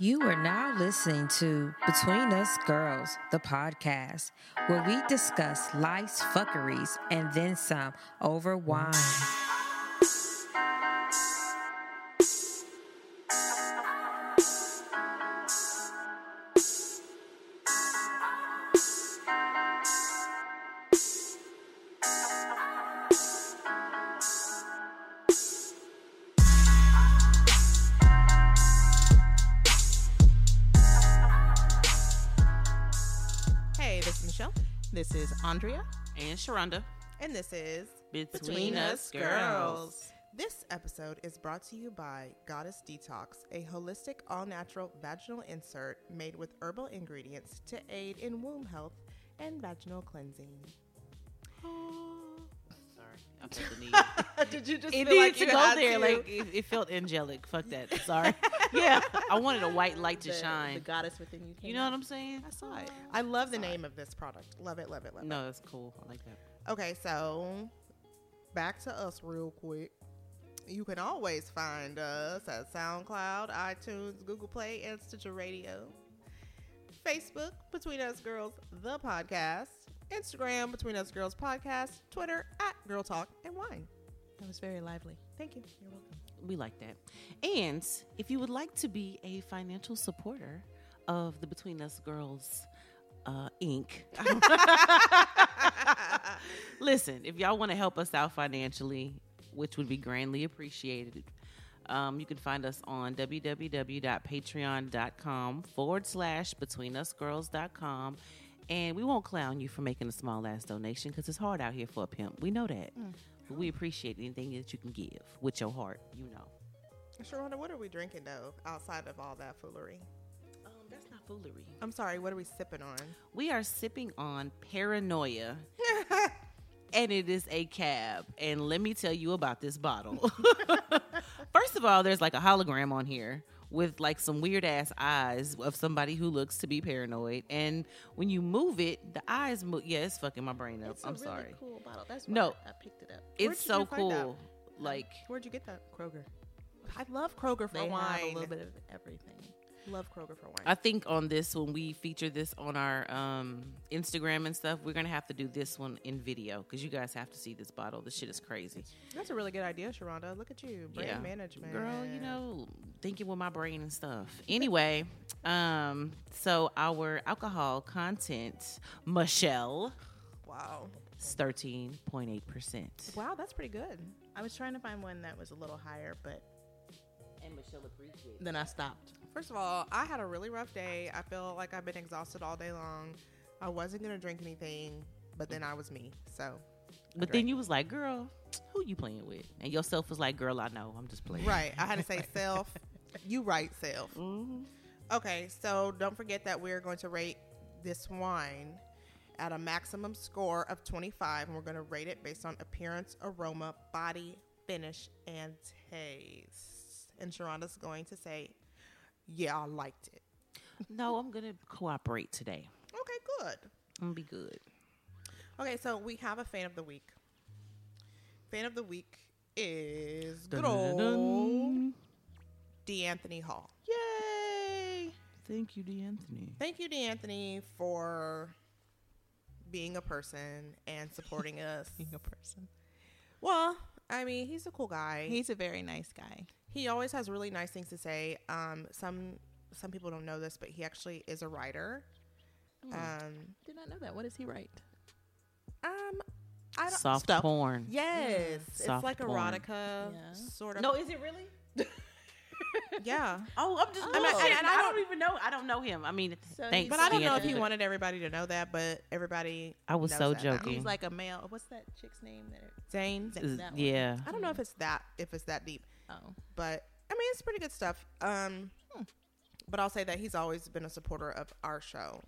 You are now listening to Between Us Girls, the podcast, where we discuss life's fuckeries and then some over wine. Andrea. and Sharonda. and this is Between, Us Girls. This episode is brought to you by Goddess Detox, a holistic, all natural vaginal insert made with herbal ingredients to aid in womb health and vaginal cleansing. Sorry, I felt the need. Did you just it feel like to you go had there. to? Like it, it felt angelic. Fuck that. Sorry. yeah, I wanted a white light to The, shine. the goddess within you. Came you know what. I'm saying? I saw it. Oh, I love the name of this product. Love it, love it, love it. No, that's cool. I like that. Okay, so back to us real quick. You can always find us at SoundCloud, iTunes, Google Play, and Stitcher Radio. Facebook, Between Us Girls, the podcast. Instagram, Between Us Girls Podcast. Twitter, at Girl Talk and Wine. That was very lively. Thank you. You're welcome. We like that. And if you would like to be a financial supporter of the Between Us Girls uh, Inc. Listen, if y'all want to help us out financially, which would be grandly appreciated, um, you can find us on www.patreon.com forward slash between us betweenusgirls.com. And we won't clown you for making a small ass donation because it's hard out here for a pimp. We know that. But we appreciate anything that you can give with your heart, you know. Sharonda, what are we drinking though, outside of all that foolery? Um, that's not foolery. I'm sorry, what are we sipping on? We are sipping on Paranoia, and it is a cab. And let me tell you about this bottle. First of all, there's like a hologram on here with like some weird ass eyes of somebody who looks to be paranoid. And when you move it, the eyes move. Yeah, it's fucking my brain up. It's a I'm really sorry. cool bottle. That's why No. I picked it up. Where'd It's so find that? cool. Um, like, Where'd you get that? Kroger. I love Kroger for They wine. have a little bit of everything. Love Kroger for wine. I think on this, when we feature this on our um, Instagram and stuff, we're gonna have to do this one in video because you guys have to see this bottle. This shit is crazy. That's a really good idea, Sharonda. Look at you, brand Yeah. management. Girl, you know, thinking with my brain and stuff. Anyway, um, so our alcohol content, Michelle, Wow. is thirteen point eight percent. Wow, that's pretty good. I was trying to find one that was a little higher, but And Michelle appreciates. then I stopped. First of all, I had a really rough day. I feel like I've been exhausted all day long. I wasn't gonna drink anything, but then I was me. So But then you was like, "Girl, who you playing with?" And yourself was like, "Girl, I know. I'm just playing." right, I had to say self. You right, self. Mhm. Okay, so don't forget that we're going to rate this wine at a maximum score of 25, and we're going to rate it based on appearance, aroma, body, finish, and taste. And Sharonda's going to say, Yeah, I liked it. No, I'm gonna cooperate today. Okay, good. I'm gonna be good. Okay, so we have a fan of the week. Fan of the week is good old D'Anthony Hall. Yay! Thank you, D'Anthony. Thank you, D'Anthony, for being a person and supporting us. Being a person. Well, I mean, he's a cool guy. He's a very nice guy. He always has really nice things to say. Um, some some people don't know this, but he actually is a writer. Oh, Um, did not know that. What does he write? um, I don't. Soft Stuff. porn. Yes, it's Soft like erotica, Yeah. sort of. No, is it really? yeah, Oh, I'm just. I I, mean, and- and I I don't don't- even know. I don't know him. I mean, So thanks. but I don't know if D'Anthony. he wanted everybody to know that. But everybody. I was knows so that now. joking. He's like a male. What's that chick's name? That Zane. Zane. Is- that one. yeah. I don't know if it's that if it's that deep, oh, but I mean it's pretty good stuff. Um, Hmm. but I'll say that he's always been a supporter of our show,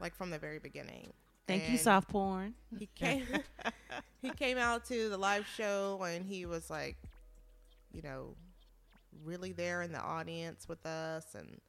like from the very beginning. Thank you, soft porn. He came. he came out to the live show and he was like, you know, really there in the audience with us, and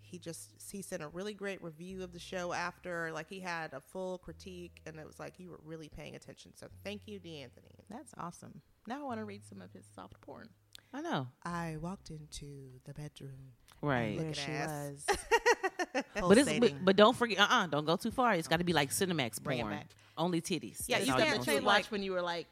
he just he sent a really great review of the show after. Like he had a full critique, and it was like you were really paying attention. So thank you, D'Anthony. that's awesome. Now I want to read some of his soft porn. I know. I walked into the bedroom. Right. Look There at she ass. was. But it's but, but don't forget. Uh uh-uh, uh. do not go too far. It's got to be like Cinemax Bring it porn. back. Only titties. yeah, That's you all can't say watch when you were like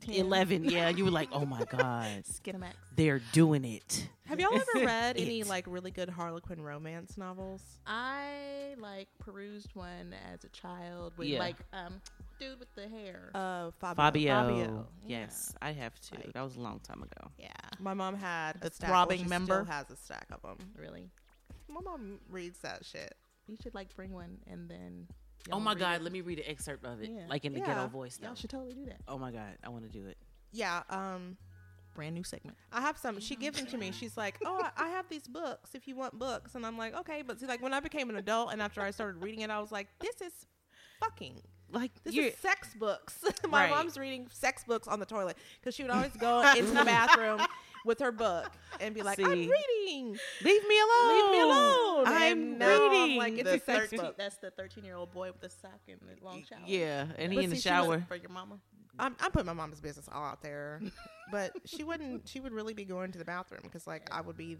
10. eleven. Yeah, you were like, oh my god, Skinamax. they're doing it. Have y'all ever read any like really good Harlequin romance novels? I like perused one as a child with Yeah. like um dude with the hair. Uh, Fabio. Fabio. Fabio, Yes, I have to. Like- that was a long time ago. yeah, My mom had The a stack. throbbing well, she member? Still has a stack of them. really. My mom reads that shit. You should like bring one and then. Oh my god, it. let me read an excerpt of it, Yeah. like in the Yeah. ghetto voice. Though. Y'all should totally do that. Oh my god, I want to do it. Yeah. Um, Brand new segment. I have some. She gives them to me. She's like, "Oh, I- I have these books. If you want books," and I'm like, "Okay." But see, like when I became an adult and after I started reading it, I was like, "This is fucking. Like This you're, is sex books." My Right. mom's reading sex books on the toilet because she would always go into the bathroom with her book and be like, "I'm reading. leave me alone. Leave me alone." I'm now I'm reading. like, it's The a sex 13 book. That's the 13 year old boy with the sock and the long shower. yeah, and he But in the see, shower. For your mama. I'm, I'm putting my mom's business all out there, but she wouldn't. She would really be going to the bathroom because, like, I would be,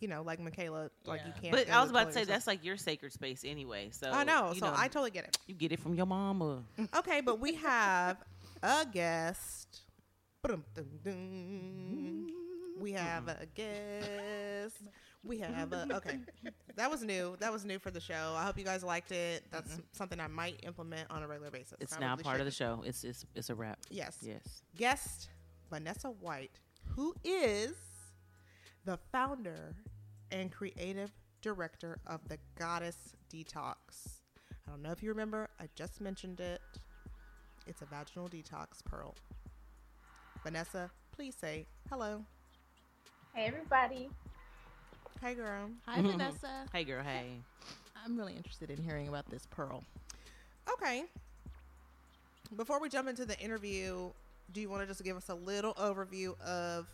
you know, like Michaela. Like, you can't. But I was about to say yourself. that's like your sacred space anyway. So I know. you So I totally get it. you get it from your mama. Okay, but we have a guest. We have a guest. We have a okay. That was new. That was new for the show. I hope you guys liked it. That's mm-hmm. something I might implement on a regular basis. It's I now really part of the show. It's it's it's a wrap. Yes. Yes. Guest Vanessa White, who is the founder and creative director of the Goddess Detox. I don't know if you remember. I just mentioned it. It's a vaginal detox pearl. Vanessa, please say hello. Hey everybody. Hey, girl. Hi. Vanessa. Hey girl. Hey. I'm really interested in hearing about this pearl. Okay. Before we jump into the interview, do you want to just give us a little overview of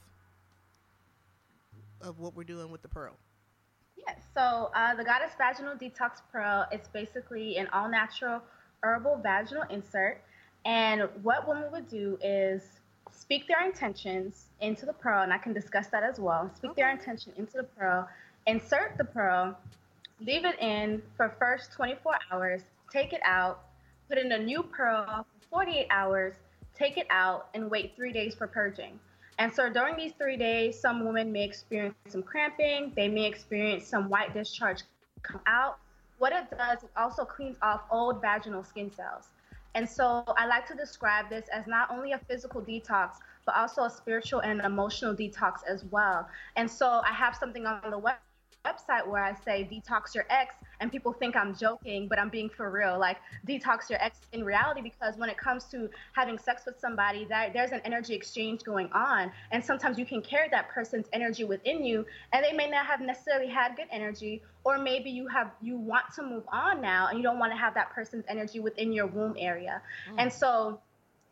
of what we're doing with the pearl? Yes. So uh, the Goddess Vaginal Detox Pearl is basically an all-natural herbal vaginal insert, and what women would do is speak their intentions into the pearl, and I can discuss that as well. Speak their intention into the pearl, insert the pearl, leave it in for first 24 hours, take it out, put in a new pearl for 48 hours, take it out, and wait three days for purging. And so during these three days, some women may experience some cramping, they may experience some white discharge come out. What it does, it also cleans off old vaginal skin cells. And so I like to describe this as not only a physical detox, but also a spiritual and emotional detox as well. And so I have something on the web- website where I say detox your ex, and people think I'm joking, but I'm being for real. Like detox your ex in reality, because when it comes to having sex with somebody, that there's an energy exchange going on, and sometimes you can carry that person's energy within you, and they may not have necessarily had good energy, or maybe you have you want to move on now, and you don't want to have that person's energy within your womb area, mm. and so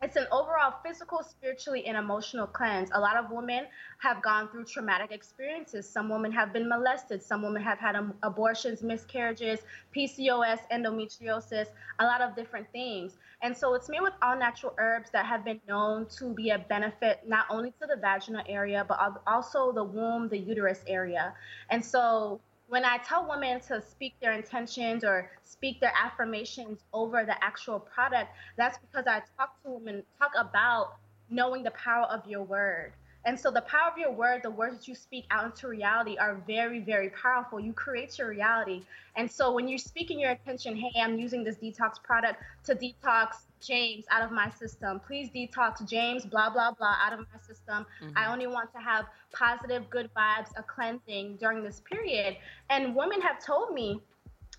it's an overall physical, spiritually, and emotional cleanse. A lot of women have gone through traumatic experiences. Some women have been molested. Some women have had um, abortions, miscarriages, PCOS, endometriosis, a lot of different things. And so it's made with all natural herbs that have been known to be a benefit not only to the vaginal area, but also the womb, the uterus area. And so when I tell women to speak their intentions or speak their affirmations over the actual product, that's because I talk to women, talk about knowing the power of your word. And so the power of your word, the words that you speak out into reality are very, very powerful. You create your reality. And so when you're speaking your intention, hey, I'm using this detox product to detox James out of my system. Please detox James, blah, blah, blah, out of my system. I only want to have positive, good vibes, a cleansing during this period. And women have told me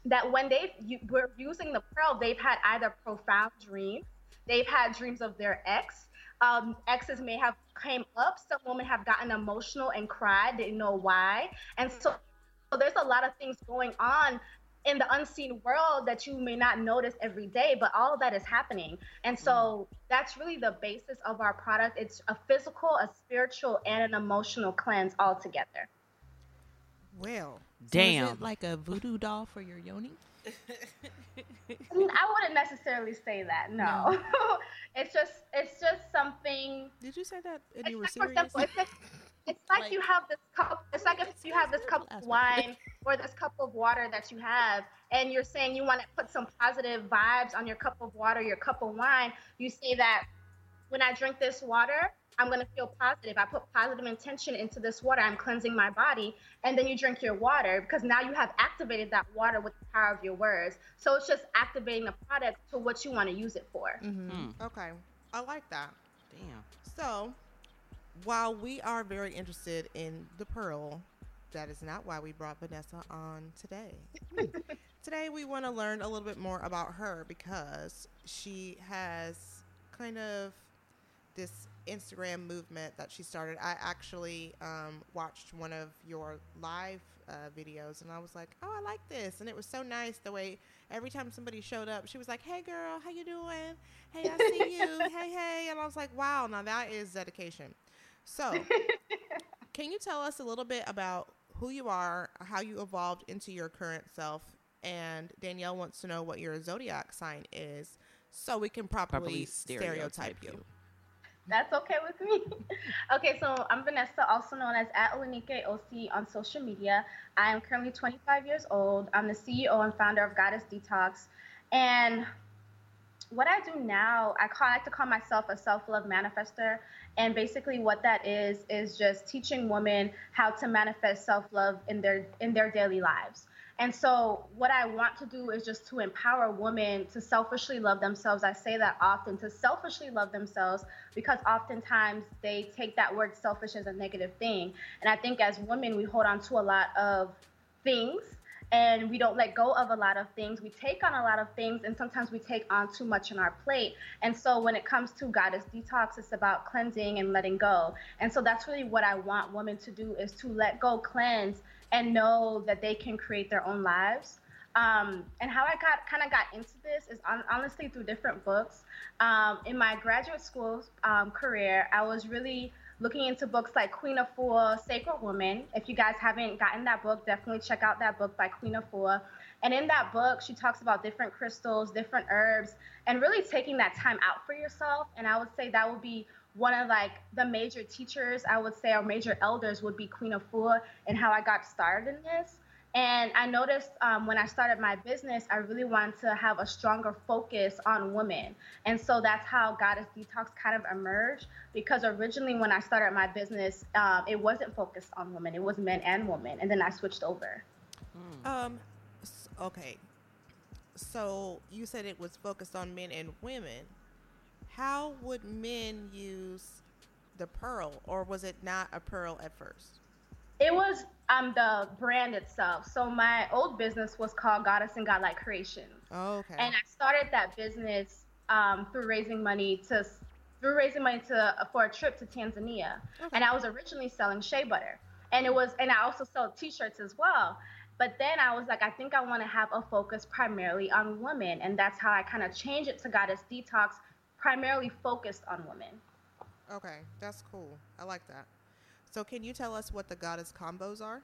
that when they were using the pearl, they've had either profound dreams, they've had dreams of their ex. Um, exes may have came up. Some women have gotten emotional and cried, didn't know why. And so, so there's a lot of things going on in the unseen world that you may not notice every day, but all of that is happening. And so mm. that's really the basis of our product. It's a physical, a spiritual, and an emotional cleanse all together. Well, So is Damn. it like a voodoo doll for your yoni? I wouldn't necessarily say that. No, it's just it's just something. did you say that and It's you were serious? example, it's like, like, Like- you have this cup. It's like if you have this cup of wine or this cup of water that you have, and you're saying you want to put some positive vibes on your cup of water, your cup of wine. You say that when I drink this water, I'm gonna feel positive. I put positive intention into this water. I'm cleansing my body, and then you drink your water because now you have activated that water with the power of your words. So it's just activating the product to what you want to use it for. Mm-hmm. Mm. Okay, I like that. Damn. So, while we are very interested in the pearl, that is not why we brought Vanessa on today. today, we want to learn a little bit more about her because she has kind of this Instagram movement that she started. I actually um, watched one of your live uh, videos and I was like, oh, I like this. And it was so nice the way every time somebody showed up, she was like, hey, girl, how you doing? Hey, I see you. hey, hey. And I was like, wow, now that is dedication. So, can you tell us a little bit about who you are, how you evolved into your current self? And Danielle wants to know what your zodiac sign is so we can properly, Properly stereotype, stereotype you. you. That's okay with me. okay, so I'm Vanessa, also known as at Olenike OC on social media. I am currently 25 years old. I'm the CEO and founder of Goddess Detox. And what I do now, I, call, I like to call myself a self love manifester. And basically, what that is is just teaching women how to manifest self love in their in their daily lives. And so, what I want to do is just to empower women to selfishly love themselves. I say that often to selfishly love themselves because oftentimes they take that word selfish as a negative thing. And I think as women, we hold on to a lot of things and we don't let go of a lot of things. We take on a lot of things, and sometimes we take on too much on our plate. And so, when it comes to Goddess Detox, it's about cleansing and letting go. And so, that's really what I want women to do: is to let go, cleanse, and know that they can create their own lives. Um, and how I got kind of got into this is on, honestly through different books. Um, in my graduate school um, career, I was really looking into books like Queen Afua, Sacred Woman. If you guys haven't gotten that book, definitely check out that book by Queen Afua. And in that book, she talks about different crystals, different herbs, and really taking that time out for yourself. And I would say that would be one of like the major teachers, I would say, or major elders would be Queen of Four and how I got started in this. And I noticed um, when I started my business, I really wanted to have a stronger focus on women. And so that's how Goddess Detox kind of emerged. Because originally, when I started my business, um, it wasn't focused on women, it was men and women. And then I switched over. Um, okay. So you said it was focused on men and women. How would men use the pearl, or was it not a pearl at first? It was um, the brand itself. So my old business was called Goddess and Godlike Creations. Oh, okay. and I started that business um, through raising money to through raising money to for a trip to Tanzania, Okay. and I was originally selling shea butter, and it was and I also sell T-shirts as well. But then I was like, I think I want to have a focus primarily on women, and that's how I kind of changed it to Goddess Detox, primarily focused on women. okay, that's cool. I like that. So can you tell us what the goddess combos are?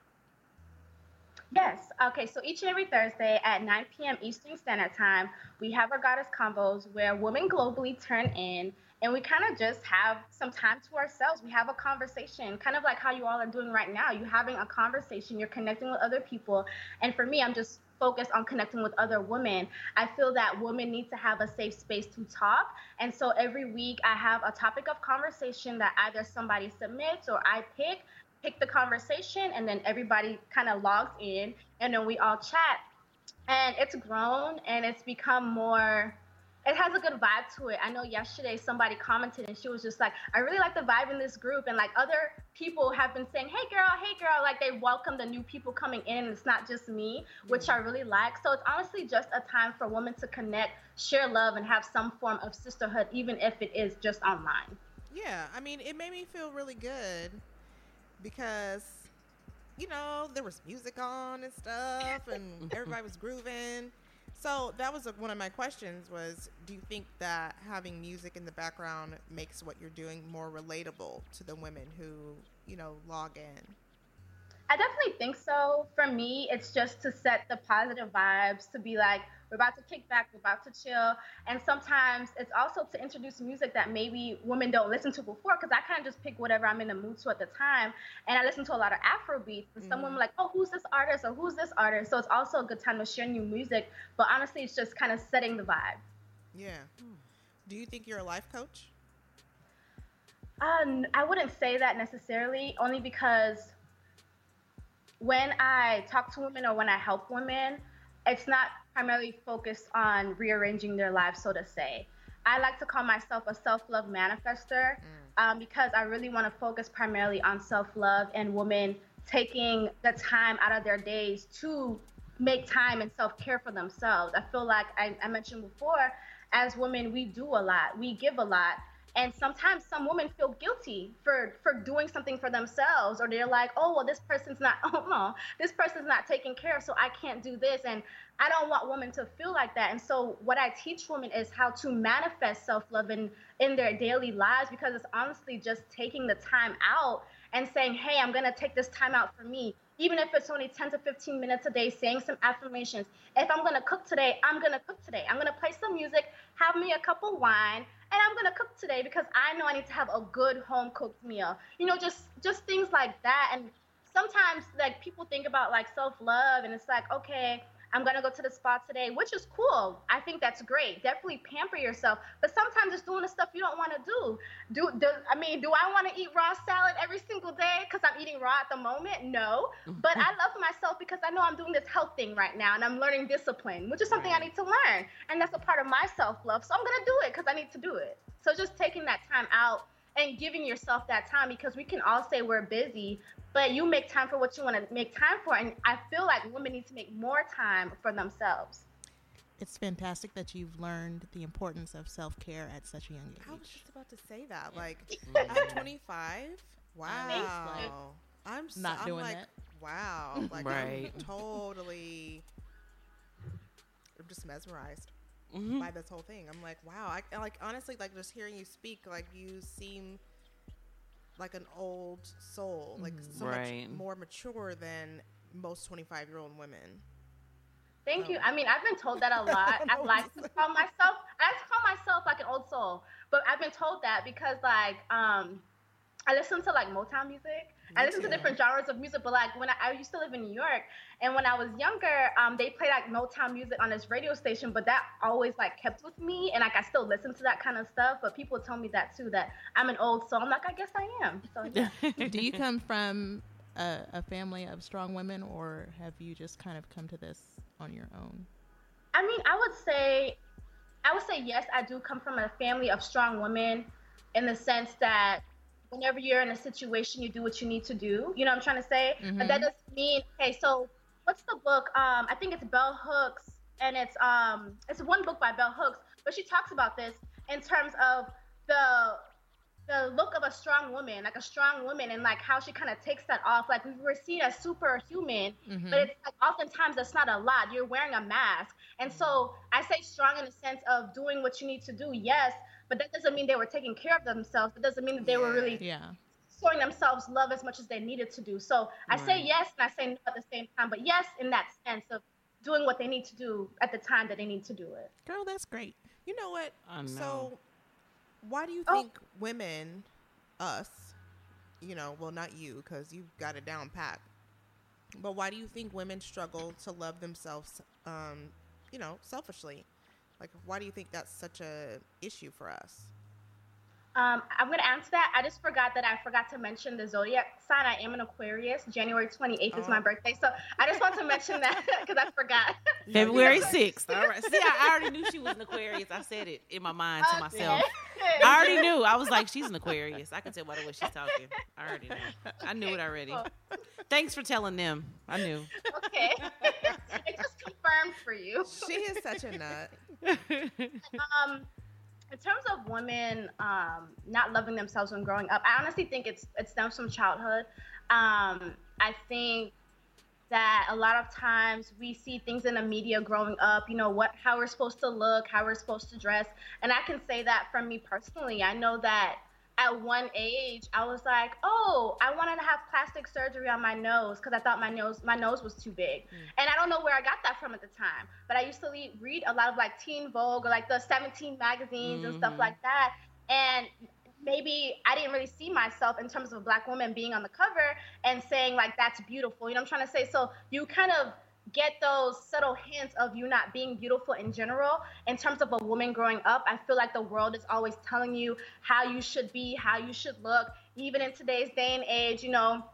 Yes. Okay. So each and every Thursday at 9 p.m. Eastern Standard Time, we have our goddess combos where women globally turn in and we kind of just have some time to ourselves. We have a conversation, kind of like how you all are doing right now. You're having a conversation, you're connecting with other people. And for me, I'm just focused on connecting with other women. I feel that women need to have a safe space to talk. And so every week I have a topic of conversation that either somebody submits or I pick pick the conversation and then everybody kind of logs in and then we all chat and it's grown and it's become more it has a good vibe to it. I know yesterday somebody commented and she was just like i really like the vibe in this group. And like other people have been saying hey girl hey girl like they welcome the new people coming in and it's not just me which i really like. So it's honestly just a time for women to connect share love and have some form of sisterhood even if it is just online. Yeah, I mean, it made me feel really good because, you know, there was music on and stuff, and everybody was grooving. So that was uh, one of my questions: was Do you think that having music in the background makes what you're doing more relatable to the women who, you know, log in? I definitely think so. For me, it's just to set the positive vibes, to be like, we're about to kick back, we're about to chill. And sometimes it's also to introduce music that maybe women don't listen to before, because I kind of just pick whatever I'm in the mood to at the time. And I listen to a lot of Afro beats. And some women like, oh, who's this artist or who's this artist? So it's also a good time to share new music. But honestly, it's just kind of setting the vibe. Yeah. Do you think you're a life coach? Um, I wouldn't say that necessarily, only because when I talk to women or when I help women, it's not primarily focused on rearranging their lives, so to say. I like to call myself a self love manifester um, because I really want to focus primarily on self love and women taking the time out of their days to make time and self care for themselves. I feel like I, I mentioned before, as women, we do a lot, we give a lot, and sometimes some women feel guilty for for doing something for themselves or they're like oh well this person's not oh no this person's not taken care of so i can't do this. And i don't want women to feel like that. And so what i teach women is how to manifest self-love in in their daily lives because it's honestly just taking the time out and saying hey i'm going to take this time out for me. Even if it's only 10 to 15 minutes a day saying some affirmations. If i'm going to cook today i'm going to cook today. I'm going to play some music have me a cup of wine and I'm gonna cook today because I know I need to have a good home cooked meal. You know, just just things like that. And sometimes like people think about like self love, and it's like, okay, I'm gonna go to the spa today, which is cool. I think that's great. Definitely pamper yourself. But sometimes it's doing the stuff you don't want to do. Do, do I mean, do I want to eat raw salad every single day because I'm eating raw at the moment? No. Mm-hmm. But I love myself because I know I'm doing this health thing right now, and I'm learning discipline, which is something I need to learn, and that's a part of my self love. So I'm gonna do it because I need to do it. So just taking that time out and giving yourself that time because we can all say we're busy, but you make time for what you want to make time for. And I feel like women need to make more time for themselves. It's fantastic that you've learned the importance of self care at such a young age. I was just about to say that. Like, at 25, wow. I'm s- Not I'm doing like, that. Wow. Like, Right. I'm totally. I'm just mesmerized Mhm. by this whole thing. I'm like, wow. I like honestly, like just hearing you speak, like you seem like an old soul, like so Right. much more mature than most 25 year old women. Thank Oh. you. I mean, I've been told that a lot. I what like to to call myself. I like to call myself like an old soul, but I've been told that because like um, I listen to like Motown music. I Me listen to different genres of music, but like when I, I used to live in New York, and when I was younger, um, they played like Motown music on this radio station, but that always like kept with me, and like I still listen to that kind of stuff. But people tell me that too, that I'm an old soul. I'm like, I guess I am. So yeah. Do you come from a, a family of strong women, or have you just kind of come to this on your own? I mean, I would say, I would say yes. I do come from a family of strong women, in the sense that whenever you're in a situation, you do what you need to do. You know what I'm trying to say? But that doesn't mean okay. So what's the book? Um, I think it's Bell Hooks, and it's um, it's one book by Bell Hooks, but she talks about this in terms of the the look of a strong woman, like a strong woman, and like how she kind of takes that off. Like we were seen as superhuman, Mhm. but it's like oftentimes that's not a lot. You're wearing a mask, and so I say strong in the sense of doing what you need to do. Yes, but that doesn't mean they were taking care of themselves. It doesn't mean that they were really Yeah. showing themselves love as much as they needed to do. So I say yes and I say no at the same time, but yes in that sense of doing what they need to do at the time that they need to do it. Girl, that's great. You know what? I know. So, why do you Oh. think women, us, you know, well, not you, because you've got it down pat, but why do you think women struggle to love themselves, um, you know, selfishly? Like, why do you think that's such a issue for us? Um, I'm going to answer that. I just forgot that I forgot to mention the zodiac sign. I am an Aquarius. January 28th is my Oh. birthday. So I just want to mention that because I forgot. February 6th. All right. See, I already knew she was an Aquarius. I said it in my mind to myself. I already knew. I was like, she's an Aquarius. I can tell by the way she's talking. I already knew. I knew it already. Oh. Thanks for telling them. I knew. Okay. it just confirmed for you. She is such a nut. um, in terms of women um, not loving themselves when growing up, I honestly think it's it stems from childhood. Um, I think that a lot of times we see things in the media growing up, you know, what how we're supposed to look, how we're supposed to dress, and I can say that from me personally. I know that at one age, I was like, oh, I wanted to have plastic surgery on my nose because I thought my nose my nose was too big, mm. and I don't know where I got that from at the time. But I used to read a lot of like Teen Vogue or like the 17 magazines and stuff like mm. that, and maybe I didn't really see myself in terms of a black woman being on the cover and saying like that's beautiful. You know what I'm trying to say? So you kind of get those subtle hints of you not being beautiful in general. In terms of a woman growing up i feel like the world is always telling you how you should be how you should look. Even in today's day and age you know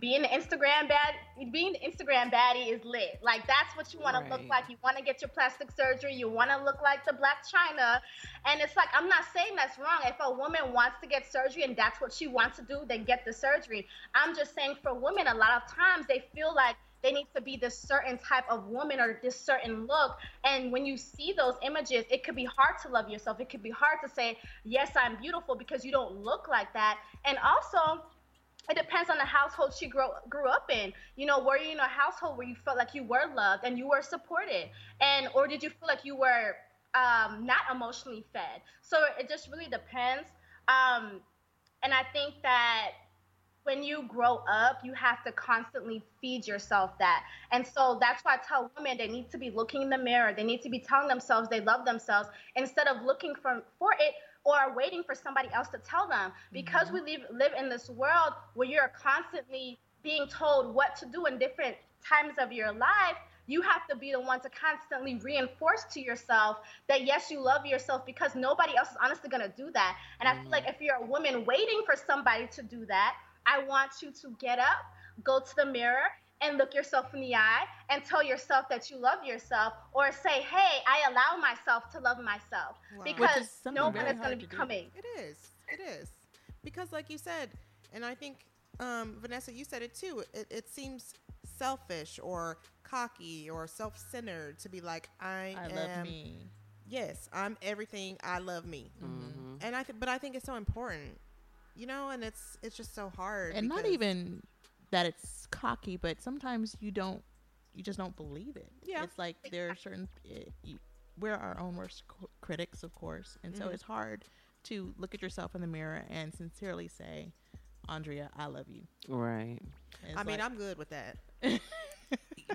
being the instagram bad being the instagram baddie is lit. Like that's what you want to look like. You want to get your plastic surgery. You want to look like the Blac Chyna. And it's like i'm not saying that's wrong. If a woman wants to get surgery and that's what she wants to do then get the surgery. I'm just saying for women a lot of times they feel like they need to be this certain type of woman or this certain look. And when you see those images, it could be hard to love yourself. It could be hard to say, yes, I'm beautiful because you don't look like that. And also, it depends on the household she grew, grew up in. You know, were you in a household where you felt like you were loved and you were supported? And, or did you feel like you were um, not emotionally fed? So it just really depends. Um, and I think that when you grow up, you have to constantly feed yourself that. And so that's why I tell women they need to be looking in the mirror. They need to be telling themselves they love themselves instead of looking for, for it or waiting for somebody else to tell them. Because mm-hmm. we live, live in this world where you're constantly being told what to do in different times of your life, you have to be the one to constantly reinforce to yourself that yes, you love yourself because nobody else is honestly going to do that. And I feel mm-hmm. like if you're a woman waiting for somebody to do that, I want you to get up, go to the mirror, and look yourself in the eye and tell yourself that you love yourself or say, hey, I allow myself to love myself Wow. Because is no one very is going to be do. coming. It is. It is. Because, like you said, and I think, um, Vanessa, you said it too, it, it seems selfish or cocky or self centered to be like, I, I am, love me. yes, I'm everything, I love me. Mhm. And I th- but I think it's so important, you know, and it's it's just so hard. And not even that it's cocky, but sometimes you don't, you just don't believe it. Yeah. It's like there are certain, it, you, we're our own worst c- critics, of course. And so Mhm. it's hard to look at yourself in the mirror and sincerely say, Andrea, I love you. Right. It's I mean, like- I'm good with that.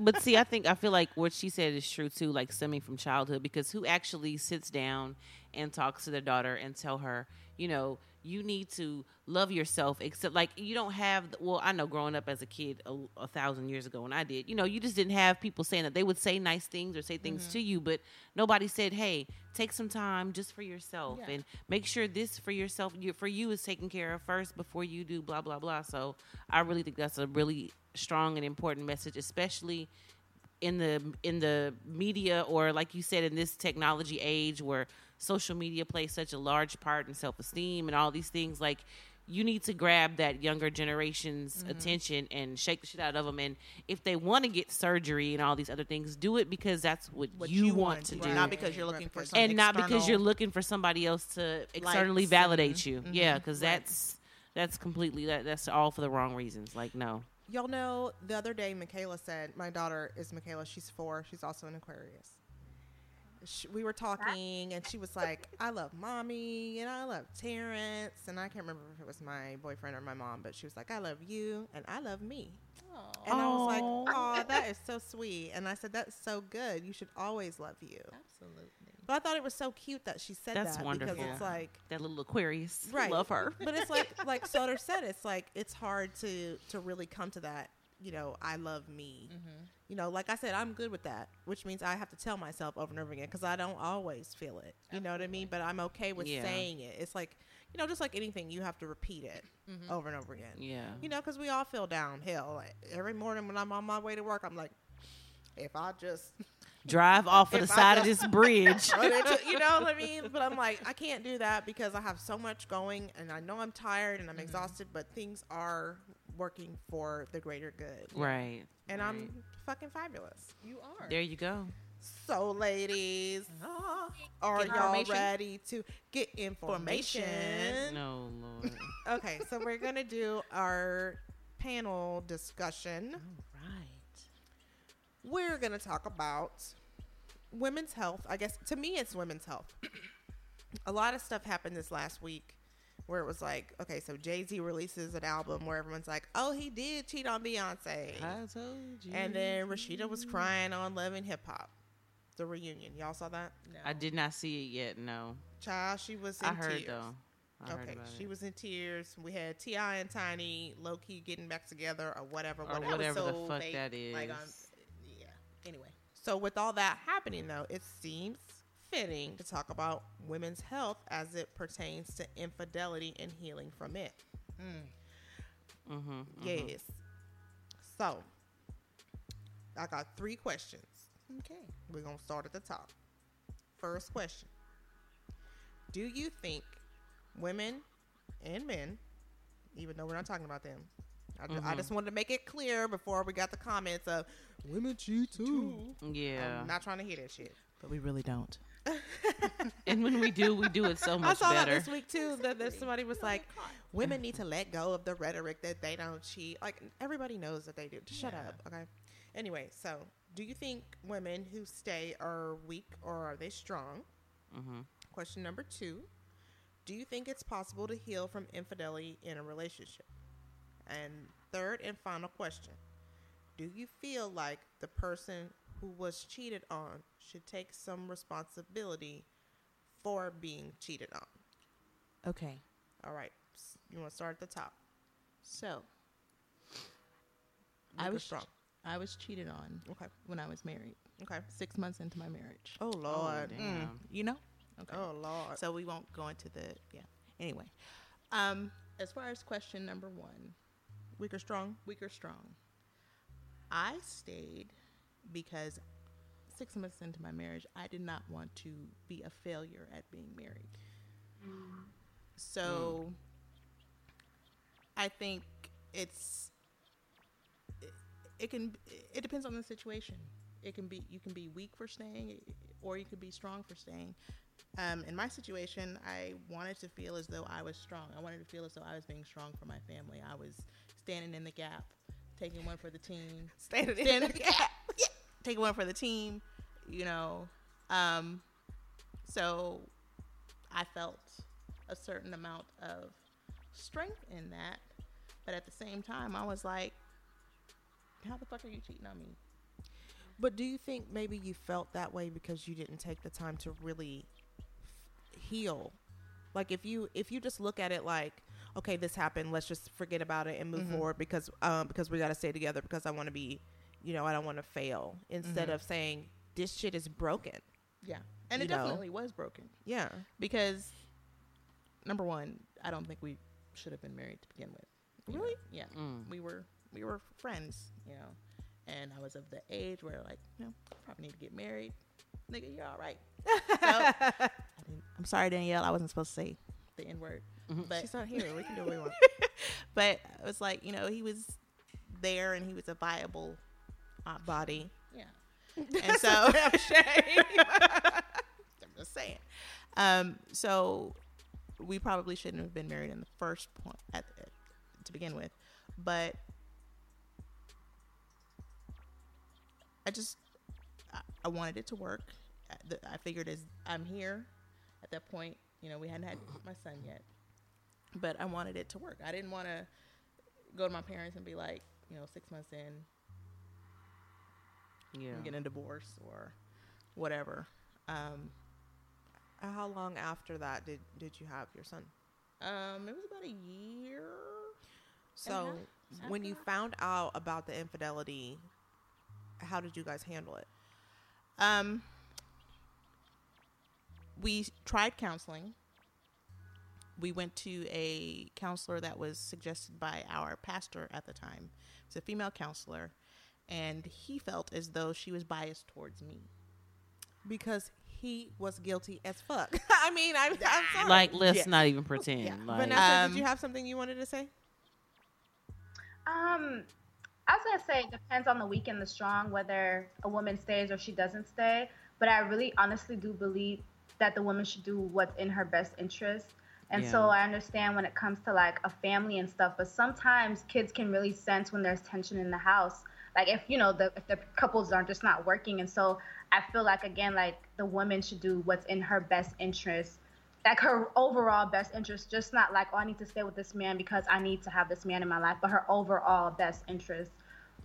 but see, I think I feel like what she said is true too, like stemming from childhood, because who actually sits down and talks to their daughter and tell her, you know, you need to love yourself. Except like you don't have. Well, I know growing up as a kid a, a thousand years ago when I did, you know, you just didn't have people saying that they would say nice things or say things mm-hmm. to you, but nobody said, hey, take some time just for yourself Yeah. and make sure this for yourself, you, for you is taken care of first before you do blah blah blah. So I really think that's a really strong and important message, especially in the in the media or like you said in this technology age where social media plays such a large part in self-esteem and all these things like you need to grab that younger generation's Mm-hmm. attention and shake the shit out of them and if they want to get surgery and all these other things do it because that's what, What you, you want, want to to do. Not because you're looking for Right, some and not because you're looking for somebody else to externally validate you mhm, yeah because right. that's that's completely that that's all for the wrong reasons like no Y'all know the other day, Michaela said, my daughter is Michaela. She's four. She's also an Aquarius. Sh we were talking, and she was like, I love mommy, and I love Terrence. And I can't remember if it was my boyfriend or my mom, but she was like, I love you, and I love me. And I was like, Aw. oh, that is so sweet. And I said, that's so good. You should always love you. Absolutely. But I thought it was so cute that she said That's that wonderful. because it's like, that little aquarius. Right. love her. But it's like like soder said it's like it's hard to to really come to that you know i love me. Mm-hmm. You know like i said i'm good with that which means i have to tell myself over and over again because i don't always feel it. You know what i mean? But i'm okay with Yeah. saying it. It's like you know just like anything you have to repeat it mm-hmm. over and over again. Yeah. You know because we all feel downhill. Like every morning when i'm on my way to work i'm like if i just drive off of the I side of this bridge. into- you know what I mean? But I'm like, I can't do that because I have so much going and I know I'm tired and I'm mm-hmm. exhausted, but things are working for the greater good. right. And right. I'm fucking fabulous. You are. There you go. So, ladies, ah. are y'all ready to get information? No, Lord. Okay, so we're going to do our panel discussion. Right. We're going to talk about women's health. I guess to me, it's women's health. a lot of stuff happened this last week where it was like, okay, so Jay Z releases an album where everyone's like, oh, he did cheat on Beyonce. I told you. And then Rasheeda was crying on Love and Hip Hop, the reunion. Y'all saw that? No. I did not see it yet. No, Child, she was in I heard tears. though. I okay, she it. was in tears. We had T.I. and Tiny low key getting back together or whatever. Or was whatever the fuck fake. that is. Like, um. Anyway. So with all that happening though, it seems fitting to talk about women's health as it pertains to infidelity and healing from it. mm-hmm, Yes. So I got three questions. Okay. We're gonna start at the top. First question. Do you think women and men, even though we're not talking about them, I, ju- I just wanted to make it clear before we got the comments of women cheat too. Yeah. I'm not trying to hear that shit. But we really don't. and when we do, we do it so much I much saw better. that this week too. That, that somebody was like, "Women need to let go of the rhetoric that they don't cheat." Like everybody knows that they do. Just shut up, okay? Anyway, so do you think women who stay are weak or are they strong? mm-hmm. Question number two: Do you think it's possible to heal from infidelity in a relationship? And third and final question: Do you feel like the person who was cheated on should take some responsibility for being cheated on? Okay. All right. You want to start at the top? So Weak I was strong. I was cheated on Okay. when I was married. Okay. Six months into my marriage. Oh Lord. damn. Mm, you know? Okay. Oh Lord. So we won't go into the yeah. Anyway, um, as far as question number one, Weak or strong? weak or strong, I stayed because six months into my marriage, I did not want to be a failure at being married. So I think it's it, it can it depends on the situation. It can be you can be weak for staying, or you could be strong for staying. Um, in my situation, I wanted to feel as though I was strong. I wanted to feel as though I was being strong for my family. I was standing in the gap, taking one for the team, Standing in standing in the the gap, yeah, taking one for the team. You know, um, so I felt a certain amount of strength in that, but at the same time, I was like, "How the fuck are you cheating on me?" But do you think maybe you felt that way because you didn't take the time to really heal? Like if you if you just look at it like, okay, this happened, let's just forget about it and move Mhm. forward because um because we got to stay together because I want to be, you know, I don't want to fail. Instead Mhm. of saying this shit is broken. Yeah, and You it know. definitely was broken Yeah. because number one, I don't think we should have been married to begin with. you know? Really? Yeah. Mm. we were we were friends, you know, and I was of the age where like, you know, probably need to get married. Nigga, you're all right. So, I didn't, I'm sorry, Danielle. I wasn't supposed to say the N word, Mhm. but She's not here. We can do what we want. but it was like, you know, he was there and he was a viable option. Body. Yeah. And so I'm just saying. Um, so we probably shouldn't have been married in the first point at, to begin with, but I just I, I wanted it to work. I figured as I'm here at that point, you know, we hadn't had my son yet, but I wanted it to work. I didn't want to go to my parents and be like, you know, six months in, Yeah. I'm getting a divorce or whatever. Um, Uh, How long after that did did you have your son? um, it was about a year. So half when you after found out about the infidelity, how did you guys handle it? Um, we tried counseling. We went to a counselor that was suggested by our pastor at the time. It's a female counselor, and he felt as though she was biased towards me. Because he was guilty as fuck. I mean, I'm, I'm sorry. Like, let's Yeah. not even pretend. yeah. Like, Vanessa, Um, did you have something you wanted to say? Um, I was gonna say it depends on the weak and the strong whether a woman stays or she doesn't stay. But I really honestly do believe that the woman should do what's in her best interest. And so I understand when it comes to like a family and stuff, but sometimes kids can really sense when there's tension in the house. Like if you know the if the couples are just not working, and so I feel like again like the woman should do what's in her best interest like her overall best interest, just not like, oh, I need to stay with this man because I need to have this man in my life, but her overall best interest.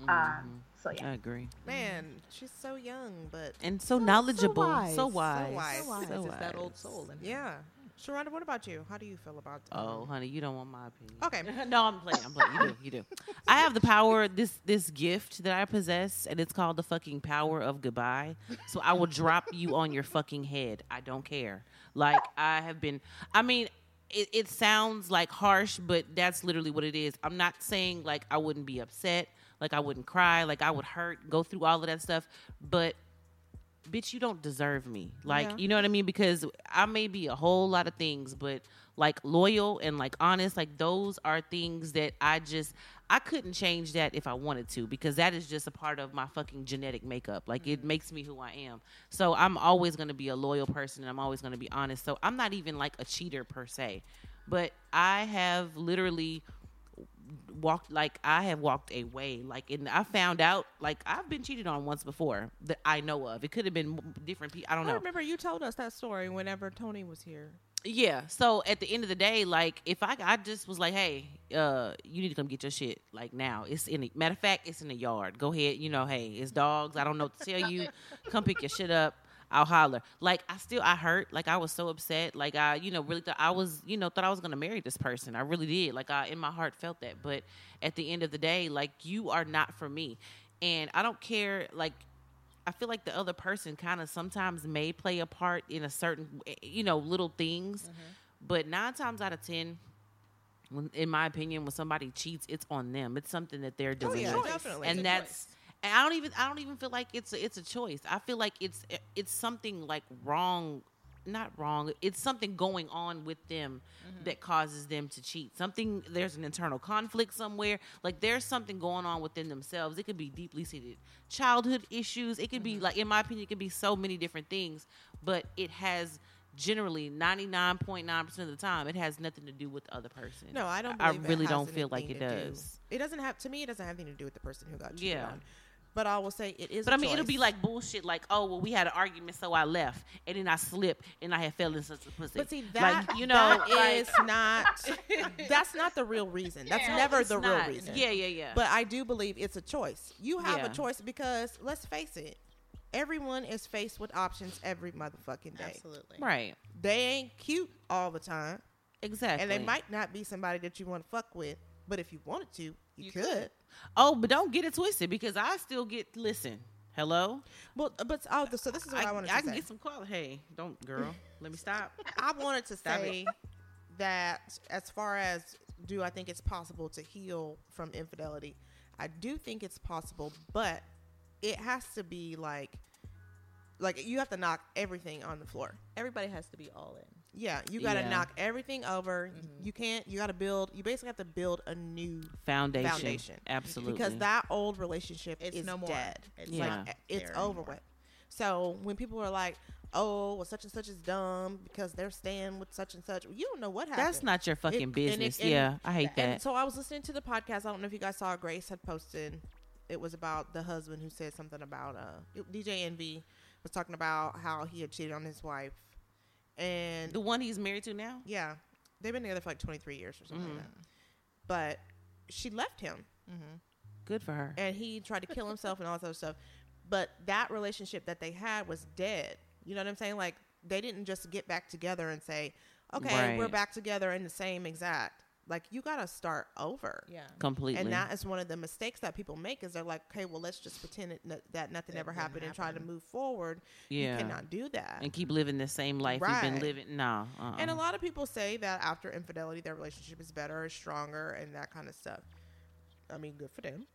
Um, so yeah, I agree. Man, she's so young, but And so, knowledgeable, so wise, so so wise, wise. So wise. so It's that old soul. In her. yeah. Sharonda, what about you? How do you feel about? Oh, um, honey, you don't want my opinion. Okay. no, I'm playing. I'm playing. You do. You do. I have the power. This this gift that I possess, and it's called the fucking power of goodbye. So I will drop you on your fucking head. I don't care. Like I have been. I mean. It, it sounds like harsh, but that's literally what it is. I'm not saying like I wouldn't be upset, like I wouldn't cry, like I would hurt, go through all of that stuff. But bitch, you don't deserve me. Like, Yeah. you know what I mean? Because I may be a whole lot of things, but like loyal and like honest, like those are things that I just I couldn't change that if I wanted to because that is just a part of my fucking genetic makeup. Like it mm-hmm. makes me who I am. So I'm always going to be a loyal person and I'm always going to be honest. So I'm not even like a cheater per se. But I have literally walked like I have walked away. Like, and I found out like I've been cheated on once before that I know of. It could have been different people. I don't know. I remember you told us that story whenever Tony was here. Yeah. So at the end of the day, like if I I just was like, hey, uh, you need to come get your shit like now. It's in the matter of fact, it's in the yard. Go ahead. You know, hey, it's dogs. I don't know what to tell you. come pick your shit up. I'll holler. Like I still I hurt. Like I was so upset. Like I, you know, really thought I was, you know, thought I was gonna marry this person. I really did. Like I in my heart felt that. But at the end of the day, like you are not for me. And I don't care like I feel like the other person kind of sometimes may play a part in a certain, eh, eh, you know, little things. But nine times out of ten, when, in my opinion, when somebody cheats, it's on them. It's something that they're Oh doing, yeah, definitely. and that's. And I don't even. I don't even feel like it's a, it's a choice. I feel like it's it's something like wrong, not wrong. It's something going on with them mm-hmm. that causes them to cheat. Something there's an internal conflict somewhere. Like there's something going on within themselves. It could be deeply seated childhood issues. It could be mm-hmm. like, in my opinion, it could be so many different things. But it has generally 99.9% of the time it has nothing to do with the other person No, I don't. i really don't feel like it do- does It doesn't have to me. It doesn't have anything to do with the person who got cheated Yeah. on. But I will say it is. But I I mean, it'll be like bullshit. Like, oh, well, we had an argument, so I left, and then I slipped, and I had fell in such a pussy. But see that like, you know, that like- is not. That's not the real reason. That's No, never the not. real reason. Yeah, yeah, yeah. But I do believe it's a choice. You have Yeah. a choice because let's face it, everyone is faced with options every motherfucking day. Absolutely. right, They ain't cute all the time, exactly. and they might not be somebody that you want to fuck with. But if you wanted to, you, You could. could. Oh, but don't get it twisted because I still get. Listen, hello. Well, uh, but oh, so this is what I, wanted to say. I say. can get some quality. Hey, don't, girl. let me stop. I wanted to Stop say that as far as do I think it's possible to heal from infidelity, I do think it's possible, but it has to be like like you have to knock everything on the floor. Everybody has to be all in. Yeah, you got to Yeah. knock everything over. You can't. You got to build. You basically have to build a new Foundation. Foundation. Absolutely. because that old relationship It's is no more. dead. It's Yeah. Like it's there over anymore. with. So when people are like, "Oh, well, such and such is dumb because they're staying with such and such," you don't know what happened. That's not your fucking it- business. and- yeah, I hate And that. so I was listening to the podcast. I don't know if you guys saw. Grace had posted. It was about the husband who said something about uh DJ Envy was talking about how he had cheated on his wife, and the one he's married to now. yeah, they've been together for like 23 years or something Mm-hmm. like that. But she left him, Good for her. and he tried to kill himself and all this other stuff. But that relationship that they had was dead. You know what I'm saying? Like they didn't just get back together and say, "Okay, we're back together in the same exact." Like you got to start over. Yeah. Completely. And that is one of the mistakes that people make is they're like, okay, well, let's just pretend it, n- that nothing That ever didn't happened and try to happen. move forward. Yeah. You cannot do that. and keep living the same life you've been living. No. Uh-uh. And a lot of people say that after infidelity, their relationship is better, is stronger, and that kind of stuff. I mean, good for them.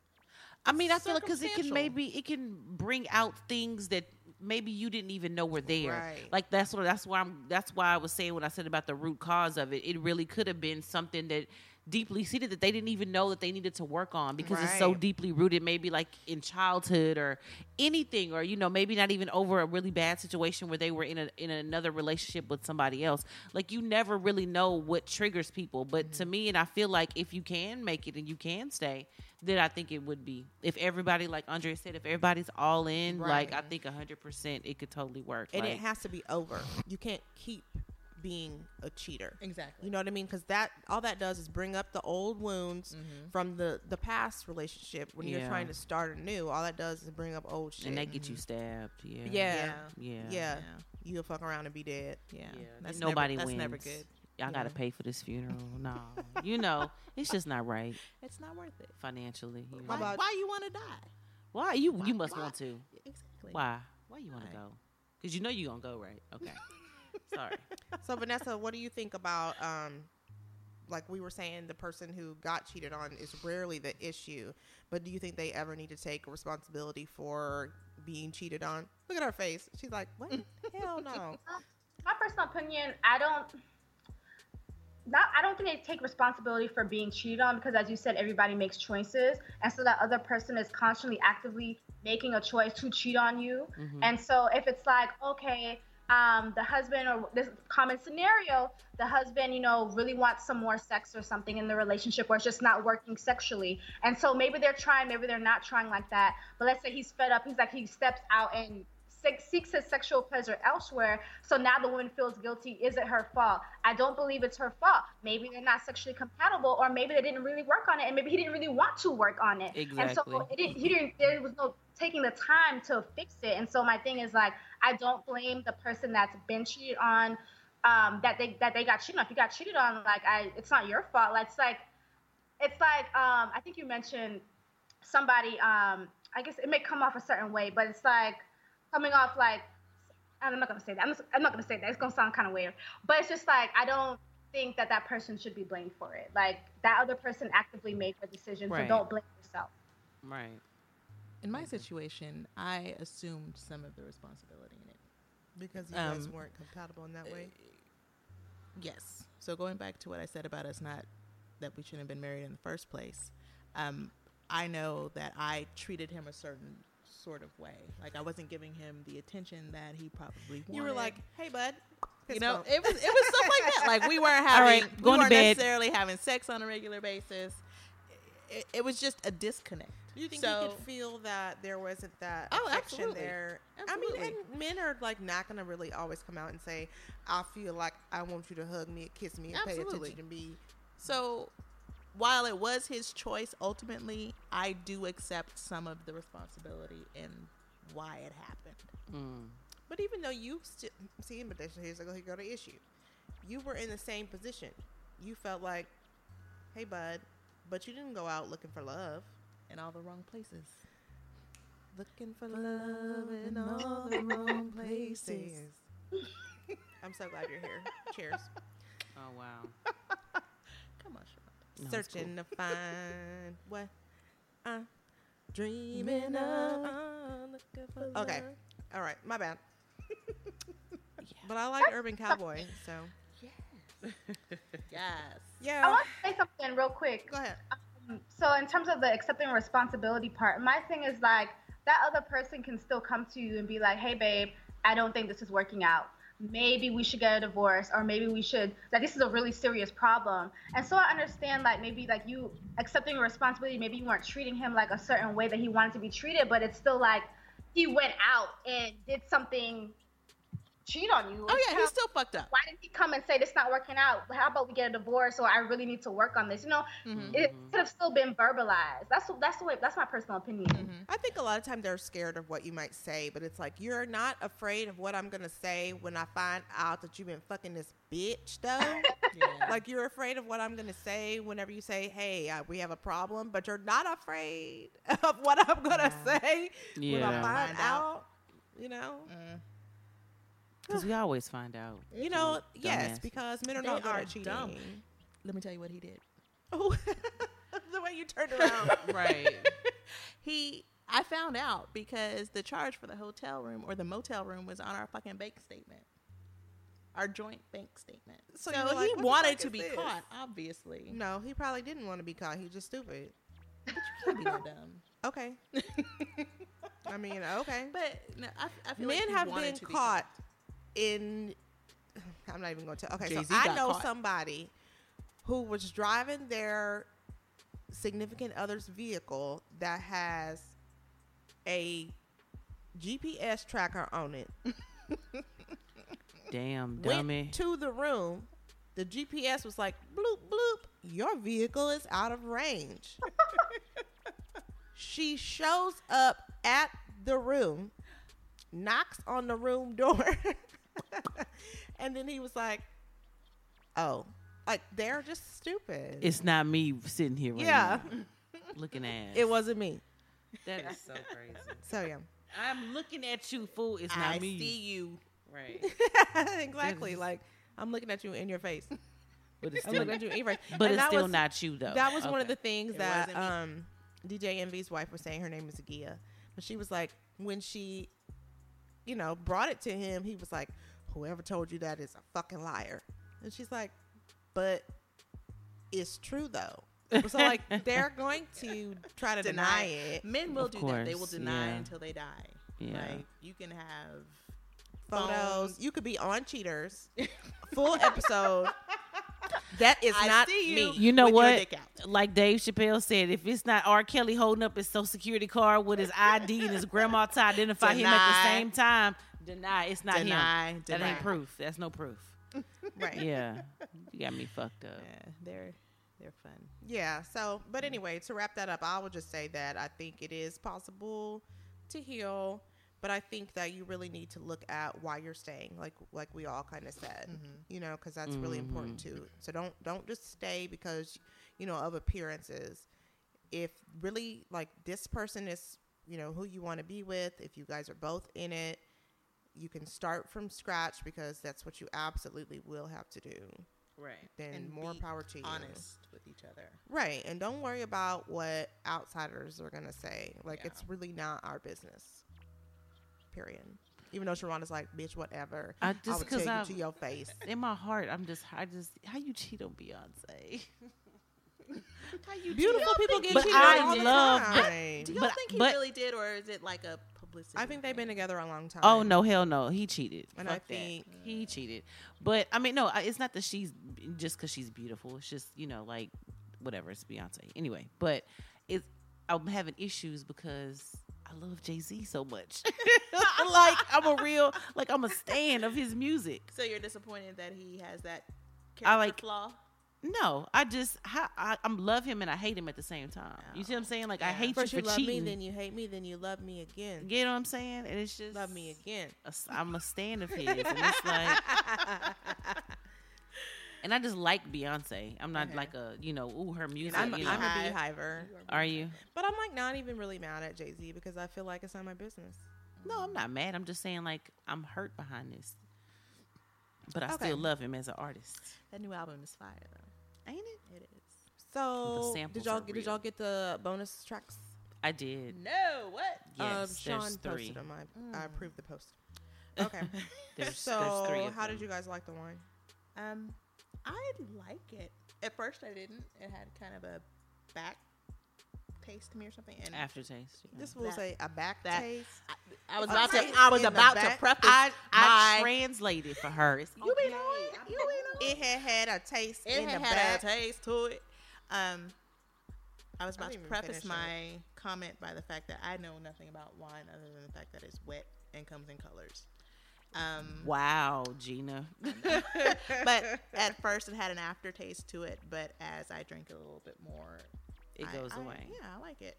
I mean, I feel like because it can maybe it can bring out things that maybe you didn't even know were there. Right. Like that's what that's why I'm that's why I was saying what I said about the root cause of it. It really could have been something that deeply seated that they didn't even know that they needed to work on because it's so deeply rooted maybe like in childhood or anything or you know maybe not even over a really bad situation where they were in a in another relationship with somebody else. Like you never really know what triggers people. But to mm-hmm. me and I feel like if you can make it and you can stay then I think it would be. If everybody like Andre said if everybody's all in like I think 100% it could totally work. And like, it has to be over. You can't keep being a cheater. Exactly. You know what I mean? Because that all that does is bring up the old wounds mm-hmm. from the the past relationship. When you're trying to start anew, all that does is bring up old shit. and they get you stabbed. Yeah. yeah, Yeah. yeah, Yeah. You'll fuck around and be dead. Yeah. Yeah. That's Nobody never, wins. That's never good. Y'all got to pay for this funeral. No, you know it's just not right It's not worth it. financially. you Why, know. about- why you want to die? Why you why- you must why- want to? Exactly. Why? Why you want to go? Because you know you gonna go right. Okay. Sorry. So Vanessa, what do you think about um like we were saying the person who got cheated on is rarely the issue, but do you think they ever need to take responsibility for being cheated on? Look at her face. She's like, "What? Hell no." my personal opinion, I don't. Not, I don't think they take responsibility for being cheated on because, as you said, everybody makes choices, and so that other person is constantly, actively making a choice to cheat on you. Mhm. And so, if it's like, okay, um, the husband or this common scenario, the husband, you know, really wants some more sex or something in the relationship, or it's just not working sexually, and so maybe they're trying, maybe they're not trying like that. But let's say he's fed up, he's like he steps out and seek- seeks his sexual pleasure elsewhere. So now the woman feels guilty. Is it her fault? I don't believe it's her fault. Maybe they're not sexually compatible, or maybe they didn't really work on it, and maybe he didn't really want to work on it. Exactly. And so it didn't, he didn't. There was no taking the time to fix it. And so my thing is like, I don't blame the person that's been cheated on. Um, that they that they got cheated on. If you got cheated on, like I, it's not your fault. Like, it's like, it's like um, I think you mentioned somebody. Um, I guess it may come off a certain way, but it's like coming off like I'm not gonna say that. I'm, just, I'm not gonna say that. It's gonna sound kind of weird, but it's just like I don't think that that person should be blamed for it. Like that other person actively made the decision, Right. so don't blame yourself. Right. In my situation, I assumed some of the responsibility in it. Because you guys Um, weren't compatible in that way. Yes. So going back to what I said about us not that we shouldn't have been married in the first place, um, I know that I treated him a certain sort of way. Like I wasn't giving him the attention that he probably wanted. You were like, "Hey, bud." you know, it was it was stuff like that. Like we weren't having, right, we going to weren't bed. necessarily having sex on a regular basis. It, it was just a disconnect. You think so, you could feel that there wasn't that Oh, absolutely. there? I mean, and men are like not gonna really always come out and say, "I feel like I want you to hug me, kiss me, and pay attention to me." So, while it was his choice, ultimately, I do accept some of the responsibility in why it happened. Mm. But even though you sti- see, but that's- here's here go the issue. You were in the same position. You felt like, "Hey, bud," but you didn't go out looking for love. In all the wrong places. Looking for love in all the wrong places. I'm so glad you're here. Cheers. Oh wow. Come on, Sharonda. No, it's Searching to find what I'm dreaming of. Okay. All right, my bad. But I like Urban Cowboy, so Yes. I yeah. I want to say something real quick. Go ahead. Um, So in terms of the accepting responsibility part, my thing is like that other person can still come to you and be like, "Hey, babe, I don't think this is working out. Maybe we should get a divorce, or maybe we should like this is a really serious problem." And so I understand like maybe like you accepting responsibility, maybe you weren't treating him like a certain way that he wanted to be treated, but it's still like he went out and did something cheat on you. Oh yeah, he's still fucked up. why didn't he come and say this not working out? How about we get a divorce or I really need to work on this? You know, Mhm. it could have still been verbalized. That's that's the way. That's my personal opinion. Mhm. I think a lot of times they're scared of what you might say, but it's like you're not afraid of what I'm gonna say when I find out that you've been fucking this bitch, though. Yeah. like you're afraid of what I'm gonna say whenever you say, "Hey, uh, we have a problem," but you're not afraid of what I'm gonna Yeah. say when I find Find out. out. You know, Mm. Because we always find out. you know, yes, Dumbass. because men are They not good are at cheating. dumb. Let me tell you what he did. Oh, the way you turned around. Right. He, I found out because the charge for the hotel room or the motel room was on our fucking bank statement, our joint bank statement. So So, like, he wanted to be this?" caught, obviously. no, he probably didn't want to be caught. He was just stupid. Can't be that dumb. Okay. I mean, okay. But no, I, I feel Men like have been to be caught in. I'm not even going to. Okay, Jay-Z so I know caught. somebody who was driving their significant other's vehicle that has a GPS tracker on it. Damn, dummy. went to the room. The GPS was like bloop bloop. Your vehicle is out of range. she shows up at the room, knocks on the room door, and then he was like, "Oh, like they're just stupid." it's not me sitting here right yeah, now looking at it wasn't me. That is so crazy. So yeah, I'm looking at you, fool. It's not I me. see you. Right. exactly. is- Like I'm looking at you in your face. But it's I'm still, looking you in your face. but it's still was- not you though. That was one of the things It that wasn't me. um, DJ Envy's wife was saying. Her name is Gia, but she was like, when she, you know, brought it to him, he was like, "Whoever told you that is a fucking liar," and she's like, "But it's true though." so like they're going to try to deny, it. Men will Of do that. They will deny yeah. until they die. Yeah. Like you can have Photos. phones. You could be on Cheaters, full episode. That is I not see me. you. You know with what? Like Dave Chappelle said, if it's not R. Kelly holding up his social security card with his ID and his grandma to identify him at the same time, deny it's not Deny, him. That ain't proof. That's no proof. Right. Yeah, you got me fucked up. Yeah, they're they're fun. Yeah. So, but anyway, to wrap that up, I would just say that I think it is possible to heal, but I think that you really need to look at why you're staying, like like we all kind of said, mm-hmm. you know, because that's really mm-hmm. important too. So don't don't just stay because you know of appearances. If really like this person is, you know, who you want to be with, if you guys are both in it, you can start from scratch because that's what you absolutely will have to do. Right. Then And more be power to you. Honest with each other. Right. And don't worry about what outsiders are going to say. Like, Yeah. it's really not our business. Period. Even though Sharonda's like, bitch, whatever. I I just would because tell I you to your face. in my heart, I'm just I just how you cheat on Beyonce. How you Beautiful people get But cheated I on all the love- time. Do you But- think he but- really did, or is it like a publicity? I think they've been together a long time. Oh no, hell no, he cheated. And Fuck I that. think- he cheated. But I mean, no, it's not that she's just because she's beautiful. It's just you know, like whatever. It's Beyonce anyway. But it's I'm having issues because I love Jay Z so much. like I'm a real like I'm a stan of his music. So you're disappointed that he has that character I like- flaw. No, I just I, I I'm love him and I hate him at the same time. You see what I'm saying? Like I hate First you you for love cheating. me, then you hate me, then you love me again. you know what I'm saying? And it's just Love me again. a s- I'm a stan of his, and it's like, and I just like Beyonce. I'm not Okay. like a you know, ooh, her music. I'm, you know. I'm a Beyhive. beehiver. Are you? But I'm like not even really mad at Jay Z because I feel like it's not my business. No, I'm not mad. I'm just saying like I'm hurt behind this, but I Okay. still love him as an artist. That new album is fire though. Ain't it? It is. So samples did y'all are did y'all get the bonus tracks? I did. No, what? Yes, um, Sean there's three. posted them. I, I approved the post. Okay. There's, so there's three. Of how them. did you guys like the wine? Um, I like it. At first, I didn't. It had kind of a back taste to me or something. And aftertaste? yeah. This will That- say a back that- taste. I, I was a about to. I was about to preface I I my. translated for her. It's you be okay. knowing. You be knowing. It had had a taste It in had the had back. a taste to it. Um, I was I about to preface finish my comment by the fact that I know nothing about wine other than the fact that it's wet and comes in colors. Um, Wow, Gina. but at first it had an aftertaste to it. But as I drink it a little bit more, It I- goes I- away. Yeah, I like it.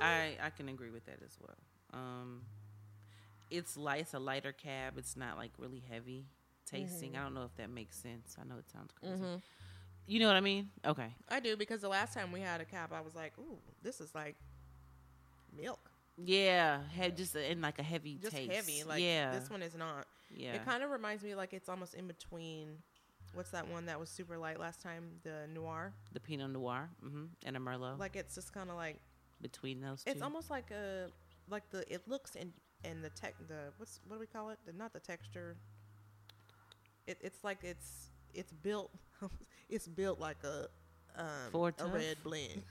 I I can agree with that as well. Um, it's light. It's a lighter cab. It's not like really heavy tasting. I don't know if that makes sense. I know it sounds crazy. You know what I mean? Okay. I do because the last time we had a cab, I was like, "Ooh, this is like milk, Yeah, had just a, in like a heavy just taste. heavy." Like yeah, this one is not. Yeah, It kind of reminds me like it's almost in between. What's that one that was super light last time? The noir. the Pinot Noir hmm and a Merlot. Like it's just kind of like between those two. it's almost like a like the it looks and and the tech the what's what do we call it? The not the texture. It, it's like it's it's built it's built like a um Four a red blend.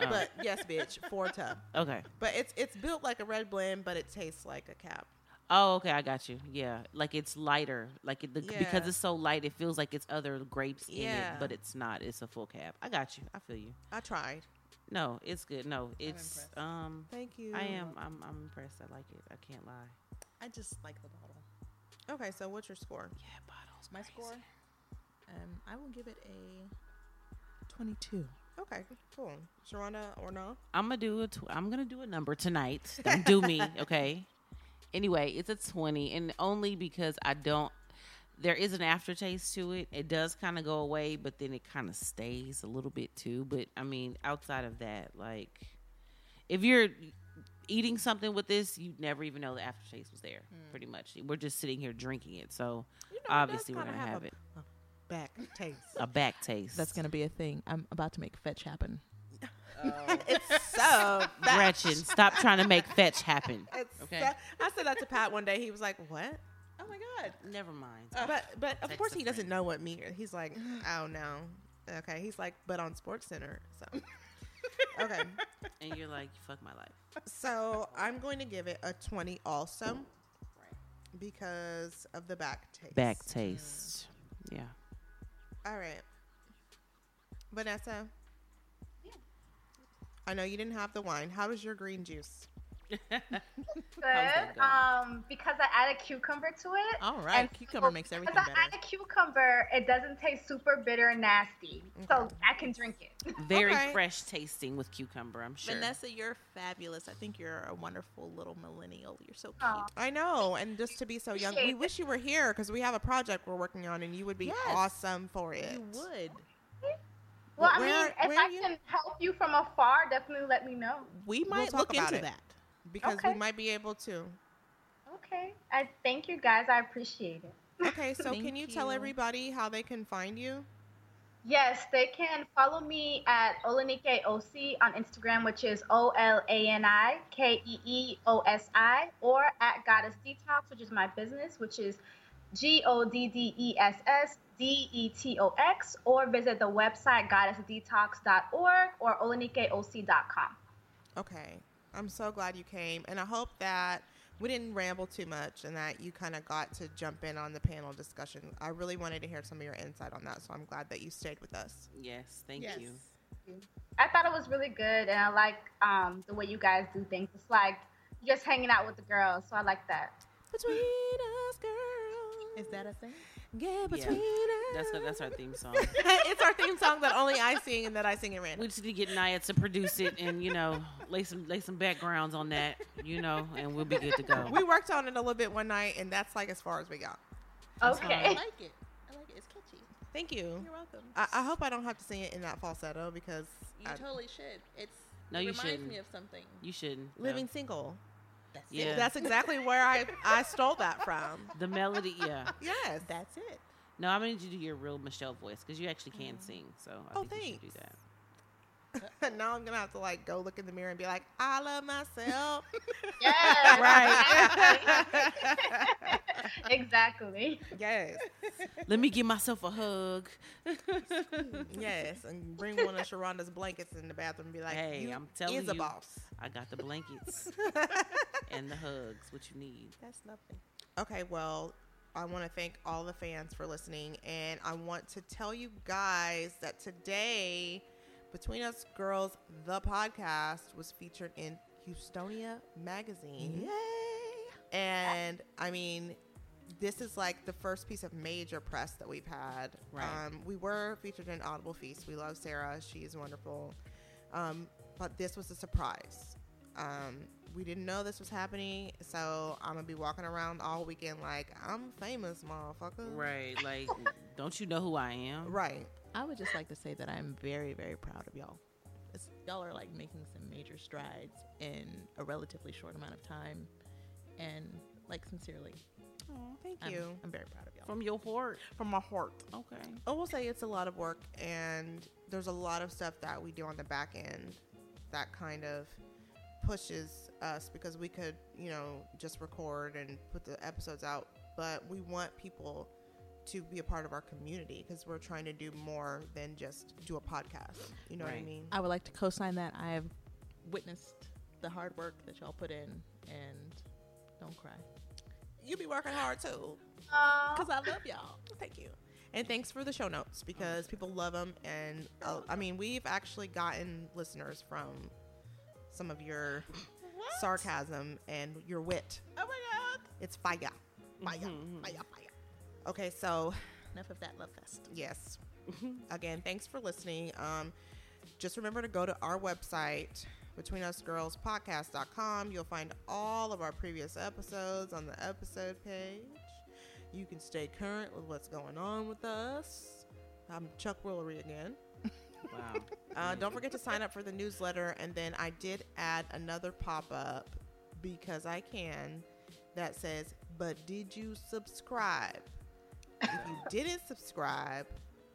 Oh. But yes, bitch, four tough. okay. But it's it's built like a red blend, but it tastes like a cap. Oh, okay, I got you. Yeah, like it's lighter. Like it, the, because it's so light, it feels like it's other grapes in it, but it's not. It's a full cab. I got you. I feel you. I tried. No, it's good. No, it's um. Thank you. I am. I'm. I'm impressed. I like it. I can't lie. I just like the bottle. Okay, so what's your score? Yeah, bottles. My score, um, I will give it a 22. Okay, cool. Sharonda or no? I'm gonna do a. Tw- I'm gonna do a number tonight. Don't do me, okay? Anyway, it's a 20, and only because I don't. There is an aftertaste to it. It does kind of go away, but then it kind of stays a little bit too. But I mean, outside of that, like, if you're eating something with this, you'd never even know the aftertaste was there. Hmm. Pretty much, we're just sitting here drinking it, so You know, obviously does we're gonna have a it Back taste. a back taste. That's gonna be a thing. I'm about to make fetch happen. it's so bad. Gretchen. Stop trying to make fetch happen. It's Okay. so- I said that to Pat one day. He was like, "What?" Oh my god. Never mind. But but of course a he doesn't know what me. He's like, "Oh no." Okay. He's like, "But on Sports Center." So okay. and you're like, fuck my life. So I'm going to give it a 20 also because of the back taste. Back taste. Yeah. All right. Vanessa. I know you didn't have the wine. How was your green juice? Good. Um, because I added cucumber to it. All right, And cucumber so makes everything Because I better. added cucumber, it doesn't taste super bitter and nasty, so I can drink it. Very Okay. fresh tasting with cucumber, I'm sure. Vanessa, you're fabulous. I think you're a wonderful little millennial. You're so cute. Aw. I know, and just to be so young, we wish you were here because we have a project we're working on, and you would be Yes. awesome for it. You would. Well, I Where- mean, if I you? can help you from afar, definitely let me know. We might talk look into it. that. because Okay. we might be able to. Okay. I thank you guys. I appreciate it. Okay, so can Thank you tell everybody how they can find you? Yes, they can follow me at Olanike OC on Instagram, which is O L A N I K E E O S I, or at Goddess Detox, which is my business, which is G O D D E S S D E T O X, or visit the website goddessdetox.org or olanikeoc.com. Okay, I'm so glad you came, and I hope that we didn't ramble too much and that you kind of got to jump in on the panel discussion. I really wanted to hear some of your insight on that, so I'm glad that you stayed with us. yes, thank Yes. you. I thought it was really good, and I like um, the way you guys do things. It's like just hanging out with the girls, so I like that. Between us, girls. Is that a thing? Yeah, between That's that's our theme song. it's our theme song that only I sing and that I sing in random. we just need to get Naya to produce it and you know lay some lay some backgrounds on that, you know, and we'll be good to go. We worked on it a little bit one night, and that's like as far as we got. That's Okay. I like it. I like it. It's catchy. Thank you. You're welcome. I, I hope I don't have to sing it in that falsetto because you I- totally should. It's No, it you reminds shouldn't. me of something. You shouldn't. no. living single. That's Yeah. it. That's exactly where I I stole that from. the melody, yeah. Yes. That's it. No, I'm gonna need you to do your real Michelle voice because you actually can mm. sing. So I Oh, think you should do thanks. that. now I'm gonna have to like go look in the mirror and be like, I love myself. Yes. right. exactly. yes. Let me give myself a hug. Yes. And bring one of Sharonda's blankets in the bathroom and be like, Hey, you I'm telling is a you. boss. I got the blankets and the hugs. What you need? That's nothing. Okay, well, I want to thank all the fans for listening, and I want to tell you guys that today, Between Us Girls, the podcast was featured in Houstonia magazine. Yay! And I mean, this is like the first piece of major press that we've had. Right. Um, we were featured in Audible Feast. We love Sarah; she's wonderful. Um, but this was a surprise. Um, we didn't know this was happening, so I'm gonna be walking around all weekend like I'm famous, motherfucker. Right. Like, don't you know who I am? Right. I would just like to say that I'm very, very proud of y'all. It's, y'all are like making some major strides in a relatively short amount of time, and like sincerely, Oh, thank I'm, you. I'm very proud of y'all. From your heart. From my heart. Okay. I will say it's a lot of work, and there's a lot of stuff that we do on the back end that kind of pushes us because we could, you know, just record and put the episodes out, but we want people to be a part of our community because we're trying to do more than just do a podcast. You know what I mean? I would like to co-sign that. I have witnessed the hard work that y'all put in, and don't cry You be working hard too. Because I love y'all. Thank you. And thanks for the show notes because people love them. And uh, I mean, we've actually gotten listeners from some of your sarcasm and your wit. Oh my god! It's fire. Fire, Mhm. fire, fire. Okay, so Enough of that love fest. yes. Again, thanks for listening. Um, just remember to go to our website, betweenusgirlspodcast.com. You'll find all of our previous episodes on the episode page. You can stay current with what's going on with us. I'm Chuck Willery again. Wow. Uh, don't forget to sign up for the newsletter. And then I did add another pop up because I can that says, But did you subscribe? If you didn't subscribe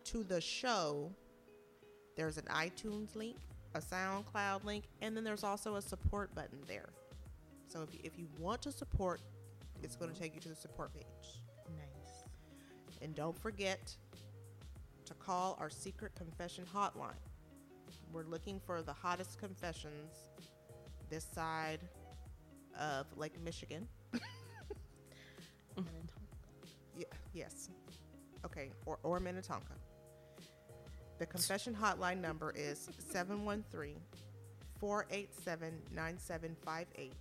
to the show, there's an iTunes link, a SoundCloud link, and then there's also a support button there. So if you, if you want to support, it's going to take you to the support page. Nice. And don't forget to call our secret confession hotline. We're looking for the hottest confessions this side of Lake Michigan. Yeah, yes. Okay, or, or Minnetonka. The confession hotline number is 713 487 9758.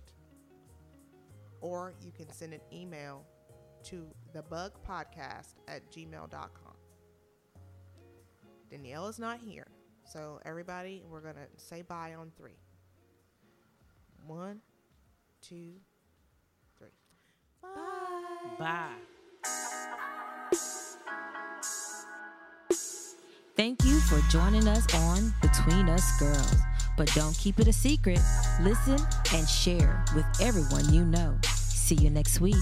Or you can send an email to thebugpodcast at gmail.com. Danielle is not here. So, everybody, we're going to say bye on three. One, two, three. Bye. Bye. Thank you for joining us on Between Us Girls. But don't keep it a secret. Listen and share with everyone you know. See you next week.